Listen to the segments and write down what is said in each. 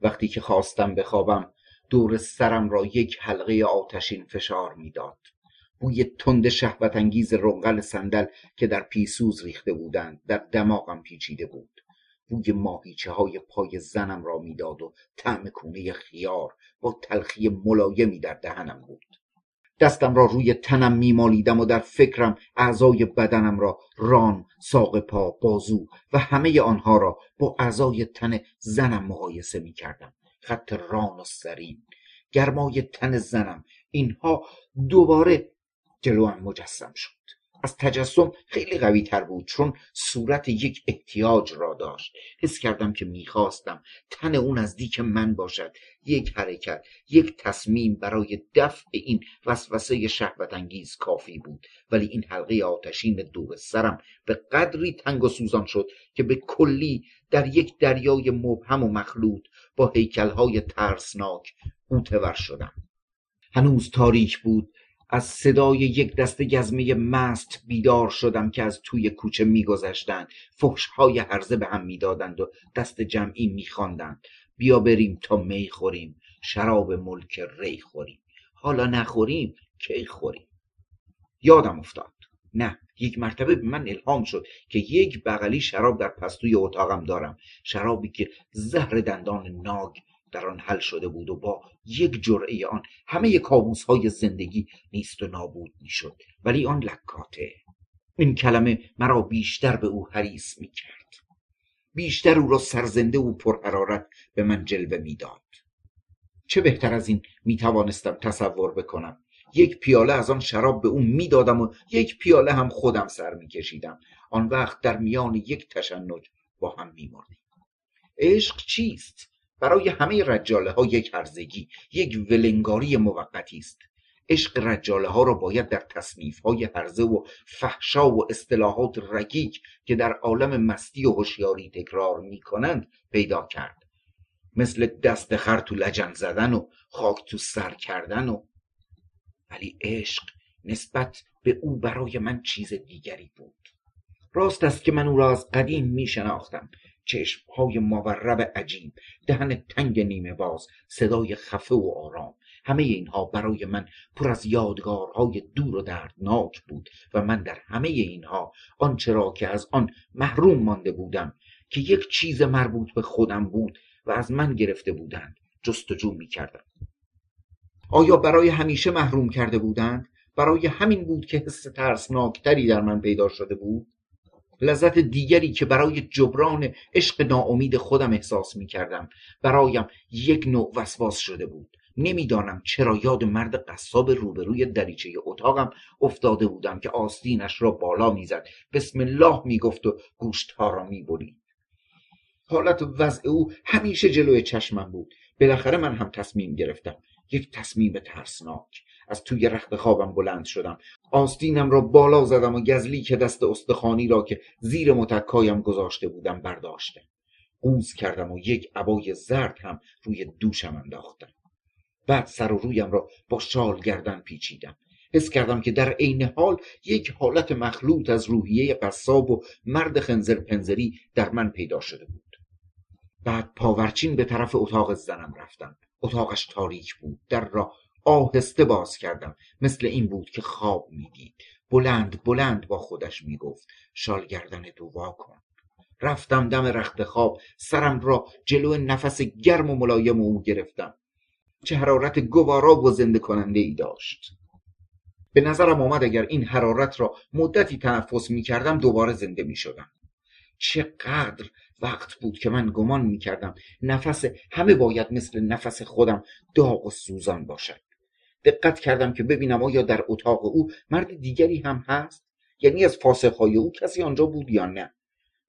وقتی که خواستم بخوابم دور سرم را یک حلقه آتشین فشار می‌داد. بوی تند شهوت انگیز رنگل صندل که در پیسوز ریخته بودند در دماغم پیچیده بود. بوی ماهیچه های پای زنم را می‌داد و طعم کونه خیار با تلخی ملایمی در دهنم بود. دستم را روی تنم میمالیدم و در فکرم اعضای بدنم را ران، ساق پا، بازو و همه آنها را با اعضای تن زنم مقایسه می‌کردم. خط ران و سرین گرمای تن زنم اینها دوباره جلوم مجسم شد. از تجسم خیلی قوی تر بود چون صورت یک احتیاج را داشت. حس کردم که می‌خواستم تن او نزدیک من باشد. یک حرکت یک تصمیم برای دفع این وسوسه شهوت انگیز کافی بود. ولی این حلقه آتشین دور سرم به قدری تنگ و سوزان شد که به کلی در یک دریای مبهم و مخلوط با هیکلهای ترسناک متور شدم. هنوز تاریک بود از صدای یک دست گزمه مست بیدار شدم که از توی کوچه میگذشتند. فحشهای هرزه به هم می‌دادند و دست جمعی میخواندند. بیا بریم تا می خوریم. شراب ملک ری خوریم. حالا نخوریم کی خوریم؟ یادم افتاد. نه یک مرتبه به من الهام شد که یک بغلی شراب در پستوی اتاقم دارم. شرابی که زهر دندان ناگ در آن حل شده بود و با یک جرعه آن همه کابوس های زندگی نیست و نابود می‌شد. ولی آن لکاته. این کلمه مرا بیشتر به او حریص می کرد بیشتر او را سرزنده و پرحرارت به من جلوه می‌داد. چه بهتر از این می توانستم تصور بکنم. یک پیاله از آن شراب به او می‌دادم و یک پیاله هم خودم سر میکشیدم. آن وقت در میان یک تشنج با هم میمردیم. عشق چیست؟ برای همه رجاله ها یک هرزگی یک ولنگاری موقتی است. عشق رجاله ها را باید در تصنیف های هرزه و فحشا و اصطلاحات رگیک که در عالم مستی و هوشیاری تکرار می کنند پیدا کرد. مثل دست خر تو لجن زدن و خاک تو سر کردن و ولی عشق نسبت به او برای من چیز دیگری بود. راست است که من او را از قدیم می شناختم چشمهای مورب عجیب دهن تنگ نیمه باز صدای خفه و آرام همه اینها برای من پر از یادگارهای دور و دردناک بود و من در همه اینها آنچه را که از آن محروم مانده بودم که یک چیز مربوط به خودم بود و از من گرفته بودند جستجو می کردم آیا برای همیشه محروم کرده بودند؟ برای همین بود که حس ترسناکتری در من پیدا شده بود؟ لذت دیگری که برای جبران عشق ناامید خودم احساس می کردم برایم یک نوع وسواس شده بود. نمی‌دانم چرا یاد مرد قصاب روبروی دریچه اتاقم افتاده بودم که آستینش را بالا می‌زد. بسم الله می‌گفت و گوشتها را می‌برید حالت وضع او همیشه جلوی چشمم بود. بالاخره من هم تصمیم گرفتم. یک تصمیم ترسناک. از توی رخت خوابم بلند شدم. آستینم را بالا زدم و گزلی که دست استخانی را که زیر متکایم گذاشته بودم برداشتم. قوز کردم و یک عبای زرد هم روی دوشم انداختم. بعد سر و رویم را با شال گردن پیچیدم. حس کردم که در عین حال یک حالت مخلوط از روحیه قصاب و مرد خنزر پنزری در من پیدا شده بود. بعد پاورچین به طرف اتاق زنم رفتم. اتاقش تاریک بود. در را آهسته باز کردم. مثل این بود که خواب می‌دید. بلند بلند با خودش می‌گفت شال گردن تو کن. رفتم دم رخت خواب. سرم را جلو نفس گرم و ملایم او گرفتم. چه حرارت گوارا و زنده کننده ای داشت. به نظرم آمد اگر این حرارت را مدتی تنفس می کردم دوباره زنده می شدم چقدر وقت بود که من گمان می کردم نفس همه باید مثل نفس خودم داغ و سوزان باشد. دقت کردم که ببینم آیا در اتاق او مرد دیگری هم هست؟ یعنی از فاسقهای او کسی آنجا بود یا نه؟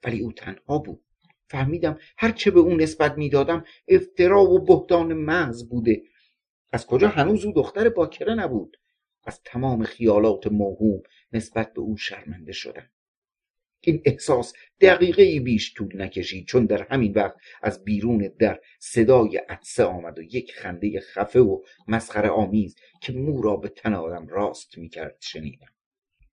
ولی او تنها بود. فهمیدم هرچه به او نسبت می‌دادم افترا و بهتان محض بوده. از کجا هنوز او دختر باکره نبود؟ از تمام خیالات موهوم نسبت به او شرمنده شدم. این احساس دقیقه بیش طول نکشید چون در همین وقت از بیرون در صدای عدسه آمد و یک خنده خفه و مسخره آمیز که مو را به تن آدم راست می‌کرد شنیدم.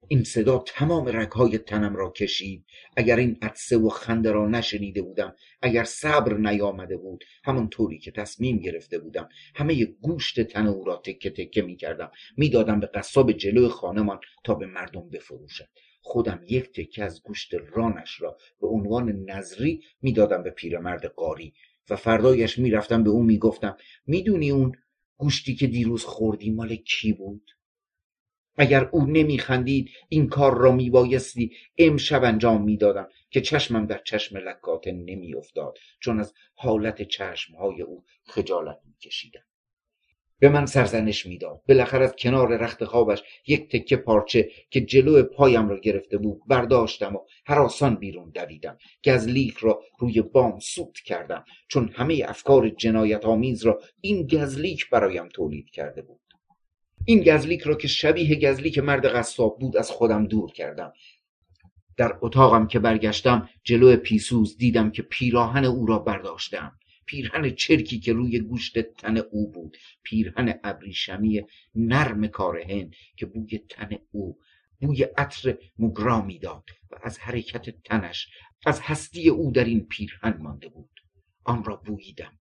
این صدا تمام رگهای تنم را کشید. اگر این عدسه و خنده را نشنیده بودم اگر صبر نیامده بود همانطوری که تصمیم گرفته بودم همه گوشت تن او را تکه تکه می کردم می‌دادم به قصاب جلو خانمان تا به مردم بفروشد خودم یک تکه از گوشت رانش را به عنوان نظری می‌دادم به پیرمرد قاری و فردایش می‌رفتم به او می‌گفتم می‌دونی اون گوشتی که دیروز خوردی مال کی بود؟ اگر او نمیخندید این کار را میبایستی امشب انجام می‌دادم که چشمم در چشم لکاته نمیافتاد چون از حالت چشمهای او خجالت میکشیدم. به من سرزنش می‌داد. بالاخره از کنار رخت خوابش یک تکه پارچه که جلو پایم را گرفته بود برداشتم و هراسان بیرون دویدم. گزلیک را روی بام سوت کردم چون همه افکار جنایت آمیز را این گزلیک برایم تولید کرده بود. این گزلیک را که شبیه گزلیک مرد قصاب بود از خودم دور کردم. در اتاقم که برگشتم جلو پیسوز دیدم که پیراهن او را برداشتم. پیرهن چرکی که روی گوشت تن او بود. پیرهن ابریشمی نرم کارهن که بوی تن او بوی عطر مگرا می‌داد و از حرکت تنش از هستی او در این پیرهن مانده بود. آن را بوییدم.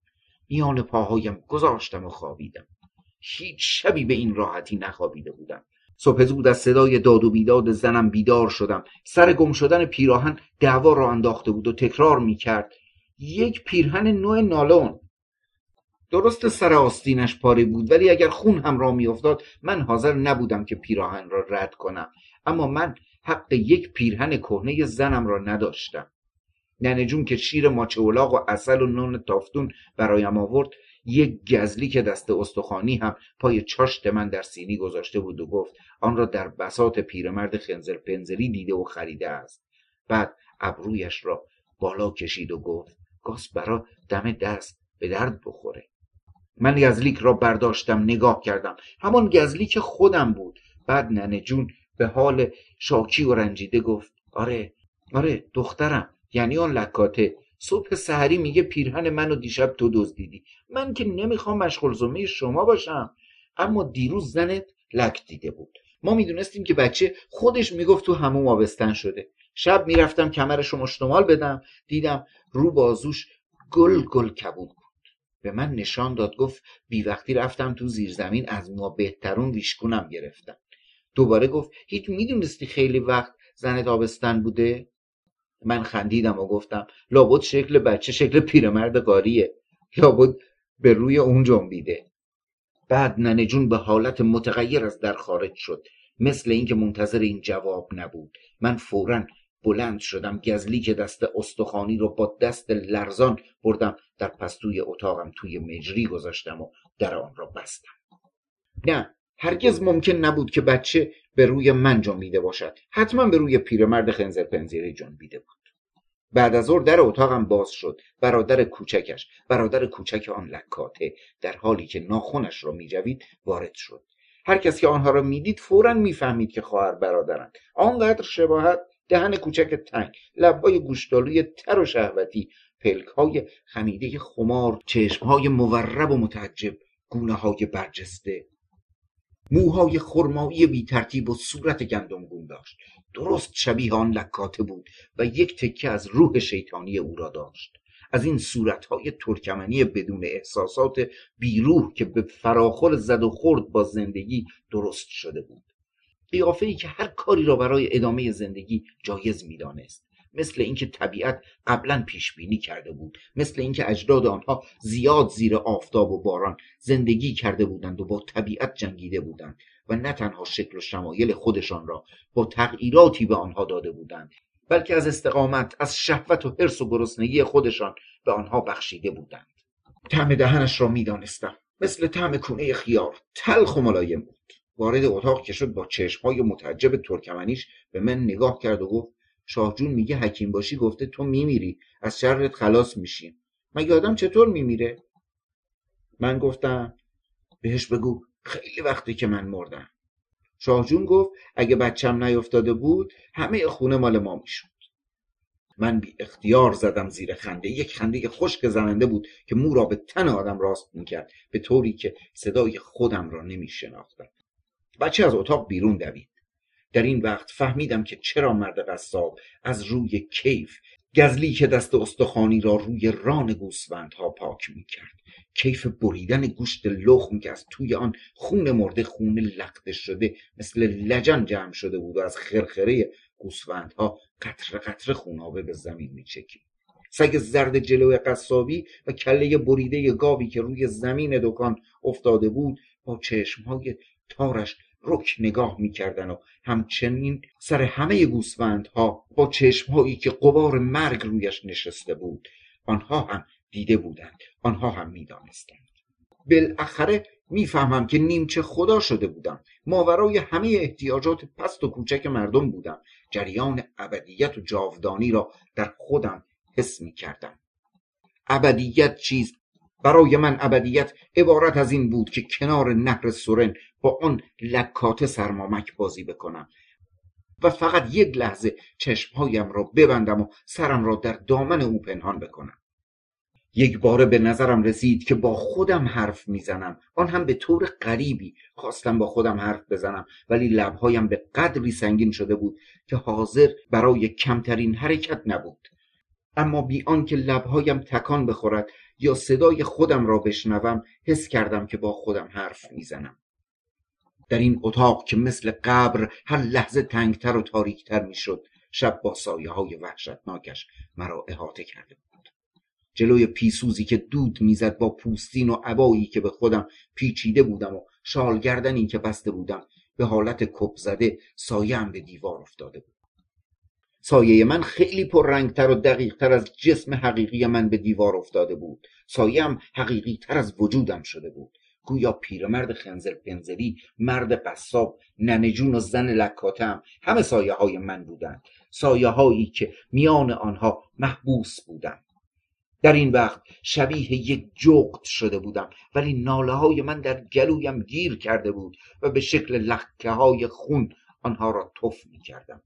میان پاهایم گذاشتم و خوابیدم. هیچ شبی به این راحتی نخوابیده بودم. صبح زود از صدای داد و بیداد زنم بیدار شدم. سر گم شدن پیراهن دعوا را انداخته بود و تکرار می‌کرد. یک پیرهن نوع نالون. درست سر آستینش پاره بود ولی اگر خون هم را میافتاد من حاضر نبودم که پیراهن را رد کنم. اما من حق یک پیرهن کهنه زنم را نداشتم. ننه جون که شیر ماچه و اصل و نون تافتون برایم آورد یک گزلی که دست استخوانی هم پای چاشت من در سینی گذاشته بود و گفت آن را در بسات پیرمرد خنزر پنزلی دیده و خریده است. بعد ابرویش را بالا کشید و گفت گاس برا دم دست به درد بخوره. من گزلیک را برداشتم نگاه کردم. همان گزلیک خودم بود. بعد ننه جون به حال شاکی و رنجیده گفت آره آره دخترم. یعنی آن لکاته. صبح سحری میگه پیرهن منو دیشب تو دزدیدی. من که نمی‌خوام مشغول شما باشم. اما دیروز زنت لک دیده بود. ما می‌دونستیم که بچه خودش می‌گفت تو همون آبستن شده. شب می‌رفتم کمرش رو مشتمال بدم دیدم رو بازوش گل گل کبود بود. به من نشان داد گفت بی وقتی رفتم تو زیرزمین از ما بهترون ویشکونم گرفتم. دوباره گفت هیچ می‌دونستی خیلی وقت زن آبستن بوده؟ من خندیدم و گفتم لابد شکل بچه شکل پیرمرد قاریه. لابد به روی اون جنبیده. بعد ننه جون به حالت متغیر از در خارج شد. مثل اینکه منتظر این جواب نبود. من فورا بلند شدم گزلی که دست استخوانی رو با دست لرزان بردم. در پستوی اتاقم توی مجری گذاشتم و در آن را بستم. نه هرگز ممکن نبود که بچه به روی من جنبیده باشد. حتما به روی پیرمرد خنزر پنزیری جنبیده بود. بعد از ظهر در اتاقم باز شد. برادر کوچکش برادر کوچک آن لکاته. در حالی که ناخونش را میجوید وارد شد. هر کس که آنها را می‌دید فورا می‌فهمید که خواهر برادرند. آنقدر شباهت دهن کوچک تنگ لبهای گوشتالوی تر و شهوتی پلکهای خمیده خمار چشمهای مورب و متعجب گونه های برجسته. موهای خرمایی بی ترتیب و صورت گندمگون داشت. درست شبیه آن لکاته بود و یک تکه از روح شیطانی او را داشت. از این صورتهای ترکمنی بدون احساسات بیروح که به فراخور زد و خورد با زندگی درست شده بود. قیافه ای که هر کاری را برای ادامه زندگی جایز می‌دانست. مثل اینکه طبیعت قبلا پیش بینی کرده بود مثل اینکه اجداد آنها زیاد زیر آفتاب و باران زندگی کرده بودند و با طبیعت جنگیده بودند و نه تنها شکل و شمایل خودشان را با تغییراتی به آنها داده بودند بلکه از استقامت از شهوت و حرس و گرسنگی خودشان به آنها بخشیده بودند. طعم دهنش را می‌دانستم مثل طعم کونه خیار تلخ و ملایم بود. وارد اتاق که شد با چشمهای متعجب ترکمنیش به من نگاه کرد و گفت شاهجون میگه حکیم باشی گفته تو میمیری از شرت خلاص میشی. مگه آدم چطور میمیره؟ من گفتم بهش بگو خیلی وقتی که من مردم. شاهجون گفت اگه بچم نیفتاده بود همه خونه مال ما می‌شد. من بی اختیار زدم زیر خنده. یک خنده خشک زننده بود که مو را به تن آدم راست می‌کرد به طوری که صدای خودم را نمیشناختم. بچه از اتاق بیرون دوید. در این وقت فهمیدم که چرا مرد قصاب از روی کیف گزلی که دست استخوانی را روی ران گوسفندها پاک می‌کرد. کیف بریدن گوشت لخم که از توی آن خون مرده خون لخته شده مثل لجن جمع شده بود و از خرخره گوسفندها قطره قطره خونابه به زمین میچکید. سگ زرد جلوی قصابی و کله بریده گاوی که روی زمین دکان افتاده بود با چشمهای تارش رک نگاه می‌کردن و همچنین سر همه گوسفندها با چشمهایی که قبار مرگ رویش نشسته بود آنها هم دیده بودند آنها هم می‌دانستند. بالاخره می‌فهمم که نیمچه خدا شده بودم. ماورای همه احتیاجات پست و کوچک مردم بودم. جریان ابدیت و جاودانی را در خودم حس می کردم ابدیت چیست برای من ابدیت عبارت از این بود که کنار نهر سورن با آن لکات سرمامک بازی بکنم و فقط یک لحظه چشمهایم را ببندم و سرم را در دامن او پنهان بکنم. یک باره به نظرم رسید که با خودم حرف می‌زنم. آن هم به طور غریبی خواستم با خودم حرف بزنم ولی لبهایم به قدری سنگین شده بود که حاضر برای کمترین حرکت نبود. اما بی آنکه لبهایم تکان بخورد یا صدای خودم را بشنوم حس کردم که با خودم حرف می‌زنم. در این اتاق که مثل قبر هر لحظه تنگتر و تاریکتر می‌شد شب با سایه های وحشتناکش مرا احاطه کرده بود. جلوی پیسوزی که دود می‌زد با پوستین و عبایی که به خودم پیچیده بودم و شالگردنی که بسته بودم به حالت کپ زده سایه به دیوار افتاده بود. سایه من خیلی پررنگتر و دقیقتر از جسم حقیقی من به دیوار افتاده بود. سایهام حقیقی تر از وجودم شده بود. گویا پیرمرد خنزر پنزری مرد قصاب ننجون و زن لکاتم همه سایه های من بودند. سایه هایی که میان آنها محبوس بودم. در این وقت شبیه یک جغد شده بودم ولی ناله های من در گلویم گیر کرده بود و به شکل لکه های خون آنها را تف می کردم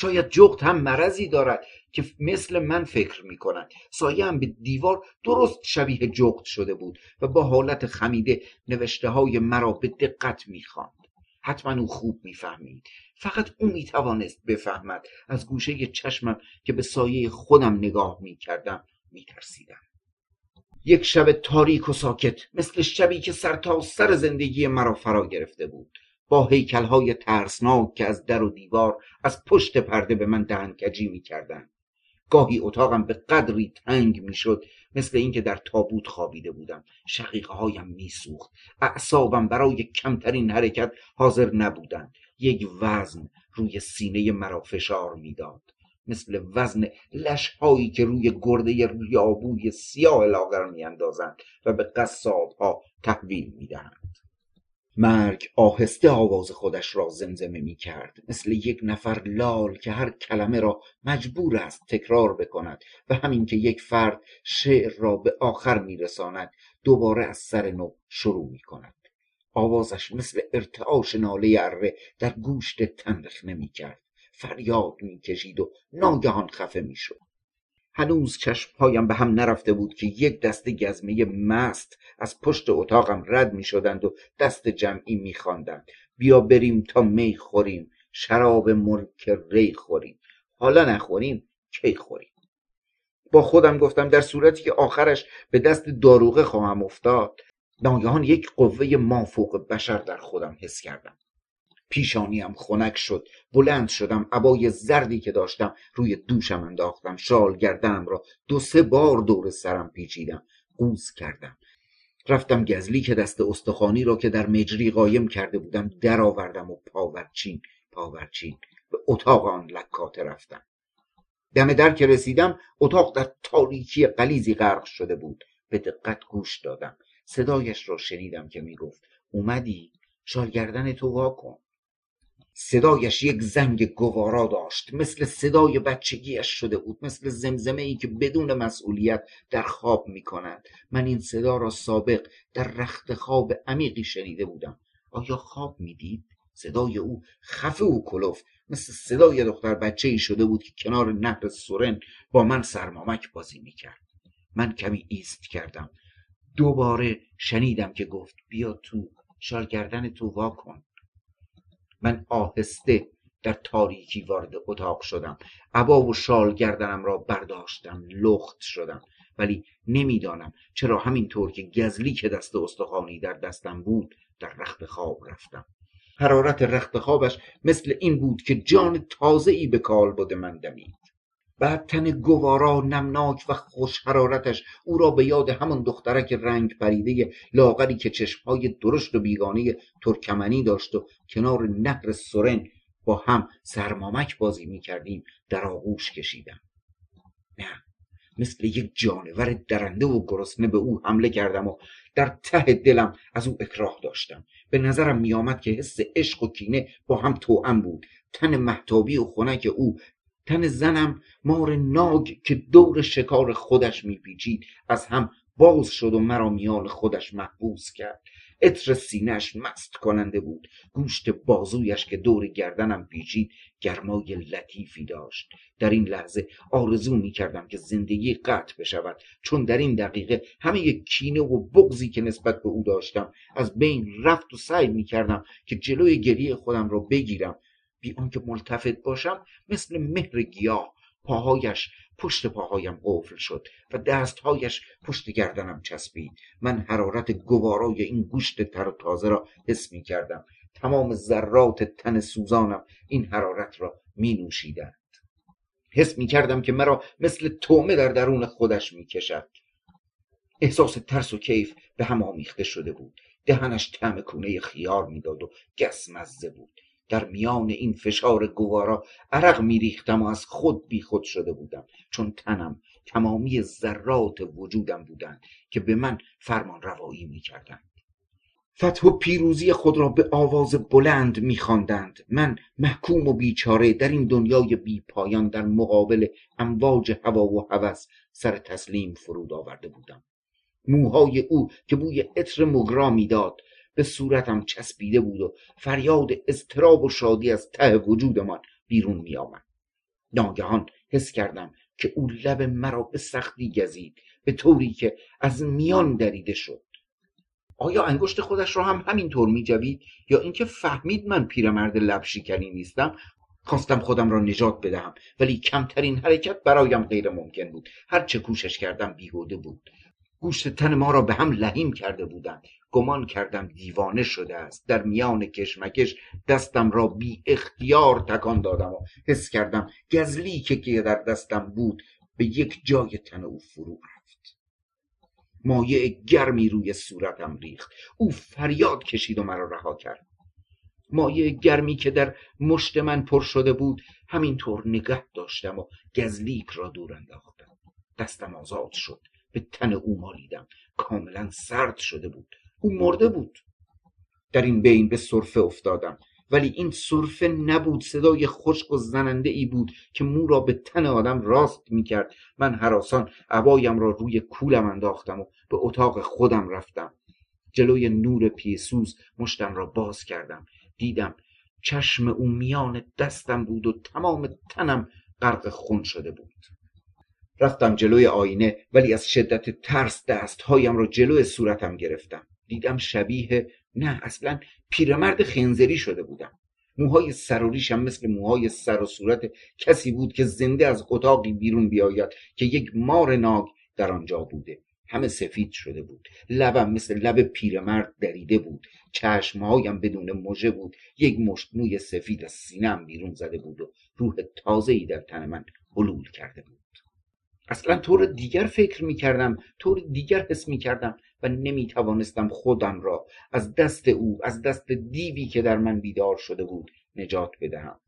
شاید جغد هم مرضی دارد که مثل من فکر می کند سایه هم به دیوار درست شبیه جغد شده بود و با حالت خمیده نوشته های مرا به دقت می خواند. حتما او خوب می‌فهمید فقط او می توانست بفهمد از گوشه چشمم که به سایه خودم نگاه می کردم می ترسیدم. یک شب تاریک و ساکت مثل شبی که سر تا سر زندگی مرا فرا گرفته بود با هیکلهای ترسناک که از در و دیوار از پشت پرده به من دهنکجی می‌کردند. گاهی اتاقم به قدری تنگ می‌شد مثل اینکه در تابوت خوابیده بودم. شقیقه هایم میسوخت. اعصابم برای کمترین حرکت حاضر نبودند. یک وزن روی سینه مرا فشار می‌داد. مثل وزن لشهایی که روی گرده ریابوی سیاه لاغر میاندازند و به قصاب ها تحویل می‌دهند مرگ آهسته آواز خودش را زمزمه می کرد مثل یک نفر لال که هر کلمه را مجبور است تکرار بکند و همین که یک فرد شعر را به آخر می رساند دوباره از سر نو شروع می کند آوازش مثل ارتعاش ناله اره در گوشت تنرخنه می کرد فریاد می کشید و ناگهان خفه می شد هنوز چشمهایم به هم نرفته بود که یک دسته گزمه مست از پشت اتاقم رد می شدند و دست جمعی می خواندند بیا بریم تا می خوریم. شراب ملک ری خوریم. حالا نخوریم کی خوریم؟ با خودم گفتم در صورتی که آخرش به دست داروغه خواهم افتاد ناگهان یک قوه مافوق بشر در خودم حس کردم. پیشانیم خنک شد. بلند شدم عبای زردی که داشتم روی دوشم انداختم. شال گردنم را دو سه بار دور سرم پیچیدم. قوز کردم. رفتم گزلی که دست استخوانی را که در مجری قایم کرده بودم درآوردم و پاورچین پاورچین. به اتاق آن لکات رفتم. دم در که رسیدم اتاق در تاریکی قلیزی غرق شده بود. به دقت گوش دادم. صدایش را شنیدم که می‌گفت اومدی؟ شالگردن تو واکن صدایش یک زنگ گوارا داشت. مثل صدای بچگیش شده بود. مثل زمزمه ای که بدون مسئولیت در خواب می کند من این صدا را سابق در رخت خواب عمیقی شنیده بودم. آیا خواب می‌دید؟ صدای او خفه و کلوف مثل صدای دختر بچه ای شده بود که کنار نهر سورن با من سرمامک بازی می کرد من کمی ایست کردم. دوباره شنیدم که گفت بیا تو شالگردن تو وا کن. من آهسته در تاریکی وارد اتاق شدم. عبا و شال گردنم را برداشتم لخت شدم. ولی نمی‌دانم چرا همینطور که گزلی که دست استخوانی در دستم بود در رخت خواب رفتم. حرارت رخت خوابش مثل این بود که جان تازه ای به کالبد من دمید. بعد تن گوارا نمناک و خوش حرارتش او را به یاد همان دخترک رنگ پریده لاغری که چشمهای درشت و بیگانه ترکمنی داشت و کنار نهر سرن با هم سرمامک بازی می کردیم در آغوش کشیدم. نه مثل یک جانور درنده و گرسنه به او حمله کردم و در ته دلم از او اکراه داشتم. به نظرم میآمد که حس عشق و کینه با هم توأم بود. تن محتابی و خنک او تن زنم مار ناگ که دور شکار خودش میپیچید. از هم باز شد و مرا میان خودش محبوس کرد. عطر سینهش مست کننده بود. گوشت بازویش که دور گردنم پیچید گرمای لطیفی داشت. در این لحظه آرزو می کردم که زندگی قطع بشود. چون در این دقیقه همه کینه و بغزی که نسبت به او داشتم از بین رفت و سعی می کردم که جلوی گریه خودم را بگیرم. بی آنکه ملتفت باشم مثل مهر گیاه پاهایش پشت پاهایم قفل شد و دستهایش پشت گردنم چسبید. من حرارت گوارای این گوشت تر و تازه را حس می کردم. تمام ذرات تن سوزانم این حرارت را می نوشیدند. حس می کردم که مرا مثل تومه در درون خودش می کشد. احساس ترس و کیف به هم آمیخته شده بود. دهنش طعم کونه خیار می‌داد و گس مزه بود. در میان این فشار گوارا عرق میریختم و از خود بیخود شده بودم چون تنم تمامی ذرات وجودم بودند که به من فرمان روایی می‌کردند. فتح و پیروزی خود را به آواز بلند میخواندند. من محکوم و بیچاره در این دنیای بی پایان در مقابل امواج هوا و هوس سر تسلیم فرود آورده بودم. موهای او که بوی عطر مگرا می‌داد به صورتم چسبیده بود و فریاد اضطراب و شادی از ته وجودمان بیرون می آمد. ناگهان حس کردم که او لب مرا به سختی گزید به طوری که از میان دریده شد. آیا انگشت خودش را هم همینطور می جوید یا اینکه فهمید من پیرمرد لب شکنی نیستم؟ خواستم خودم را نجات بدهم ولی کمترین حرکت برایم غیر ممکن بود. هر چه کوشش کردم بیهوده بود. گوشت تن ما را به هم لحیم کرده بودند. گمان کردم دیوانه شده است. در میان کشمکش دستم را بی اختیار تکان دادم و حس کردم گزلی که در دستم بود به یک جای تن او فرو رفت. مایع گرمی روی صورتم ریخت. او فریاد کشید و مرا رها کرد. مایع گرمی که در مشت من پر شده بود همینطور نگه داشتم و گزلیک را دور انداختم. دستم آزاد شد. به تن او مالیدم. کاملا سرد شده بود. او مرده بود. در این بین به صرفه افتادم. ولی این صرفه نبود. صدای خشک و زننده ای بود که مو را به تن آدم راست می کرد من حراسان عبایم را روی کولم انداختم و به اتاق خودم رفتم. جلوی نور پیسوز مشتم را باز کردم. دیدم چشم او میان دستم بود و تمام تنم غرق خون شده بود. رفتم جلوی آینه ولی از شدت ترس دستهایم را جلوی صورتم گرفتم. دیدم شبیه نه اصلا پیرمرد خنزری شده بودم. موهای سر و ریشم مثل موهای سر و صورت کسی بود که زنده از اتاقی بیرون بیاید که یک مار ناگ در آنجا بوده. همه سفید شده بود. لبم مثل لب پیرمرد دریده بود. چشمهایم بدون مژه بود. یک مشت موی سفید از سینم بیرون زده بود و روح تازه‌ای در تن من حلول کرده بود. اصلا طور دیگر فکر می کردم طور دیگر حس می کردم و نمی توانستم خودم را از دست او از دست دیوی که در من بیدار شده بود نجات بدهم.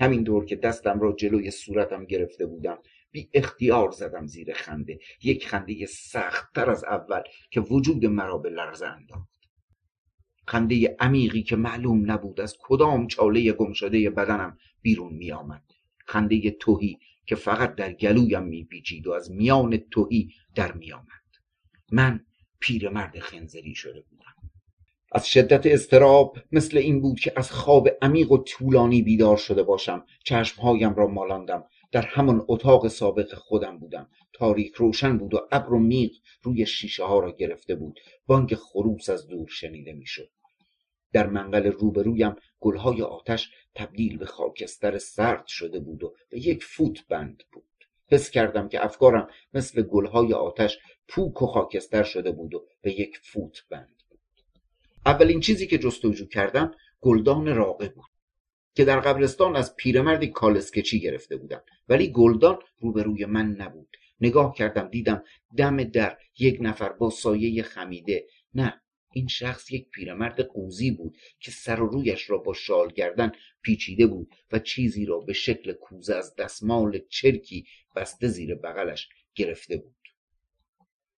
همین دور که دستم را جلوی صورتم گرفته بودم بی اختیار زدم زیر خنده. یک خنده سختتر از اول که وجود مرا به لرزه انداخت. خنده عمیقی که معلوم نبود از کدام چاله گمشده بدنم بیرون می آمد خنده توهی که فقط در گلویم میپیچید و از میان توهی در میآمد. من پیرمرد خنزری شده بودم. از شدت استراب مثل این بود که از خواب عمیق و طولانی بیدار شده باشم. چشمهایم را مالاندم. در همان اتاق سابق خودم بودم. تاریک روشن بود و ابر و میغ روی شیشه ها را گرفته بود. بانگ خروس از دور شنیده می‌شد. در منقل روبرویم گلهای آتش تبدیل به خاکستر سرد شده بود و به یک فوت بند بود. حس کردم که افکارم مثل گلهای آتش پوک و خاکستر شده بود و به یک فوت بند بود. اولین چیزی که جستجو کردم گلدان راقه بود که در قبرستان از پیرمردی کالسکچی گرفته بودم. ولی گلدان روبروی من نبود. نگاه کردم دیدم دم در یک نفر با سایه خمیده. نه این شخص یک پیرمرد قوزی بود که سر و رویش را با شال گردن پیچیده بود و چیزی را به شکل کوزه از دستمال چرکی بسته زیر بغلش گرفته بود.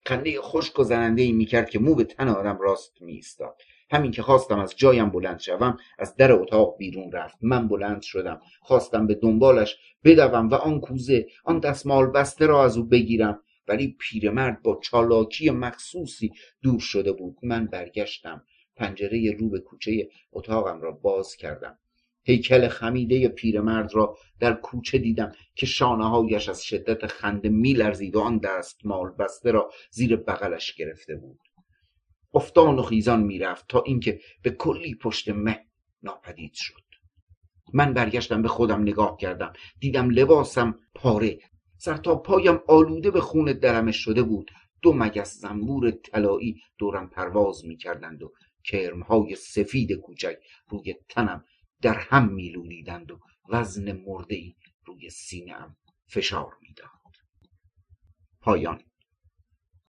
خنده خشک و زننده ای می‌کرد که مو به تن آدم راست میایستاد. همین که خواستم از جایم بلند شوم از در اتاق بیرون رفت. من بلند شدم. خواستم به دنبالش بدوم و آن کوزه آن دستمال بسته را از او بگیرم. ولی پیرمرد با چالاکی مخصوصی دور شده بود. من برگشتم پنجره رو به کوچه اتاقم را باز کردم. هیکل خمیده پیرمرد را در کوچه دیدم که شانه هایش از شدت خنده میلرزید و آن دستمال بسته را زیر بغلش گرفته بود. افتان و خیزان می‌رفت تا اینکه به کلی پشت مه ناپدید شد. من برگشتم به خودم نگاه کردم. دیدم لباسم پاره سر تا پایم آلوده به خون درمش شده بود. دو مگس زنبور طلایی دورم پرواز می‌کردند و کرمهای سفید کوچک روی تنم در هم میلولیدند و وزن مرده ای روی سینهام فشار می‌داد. پایان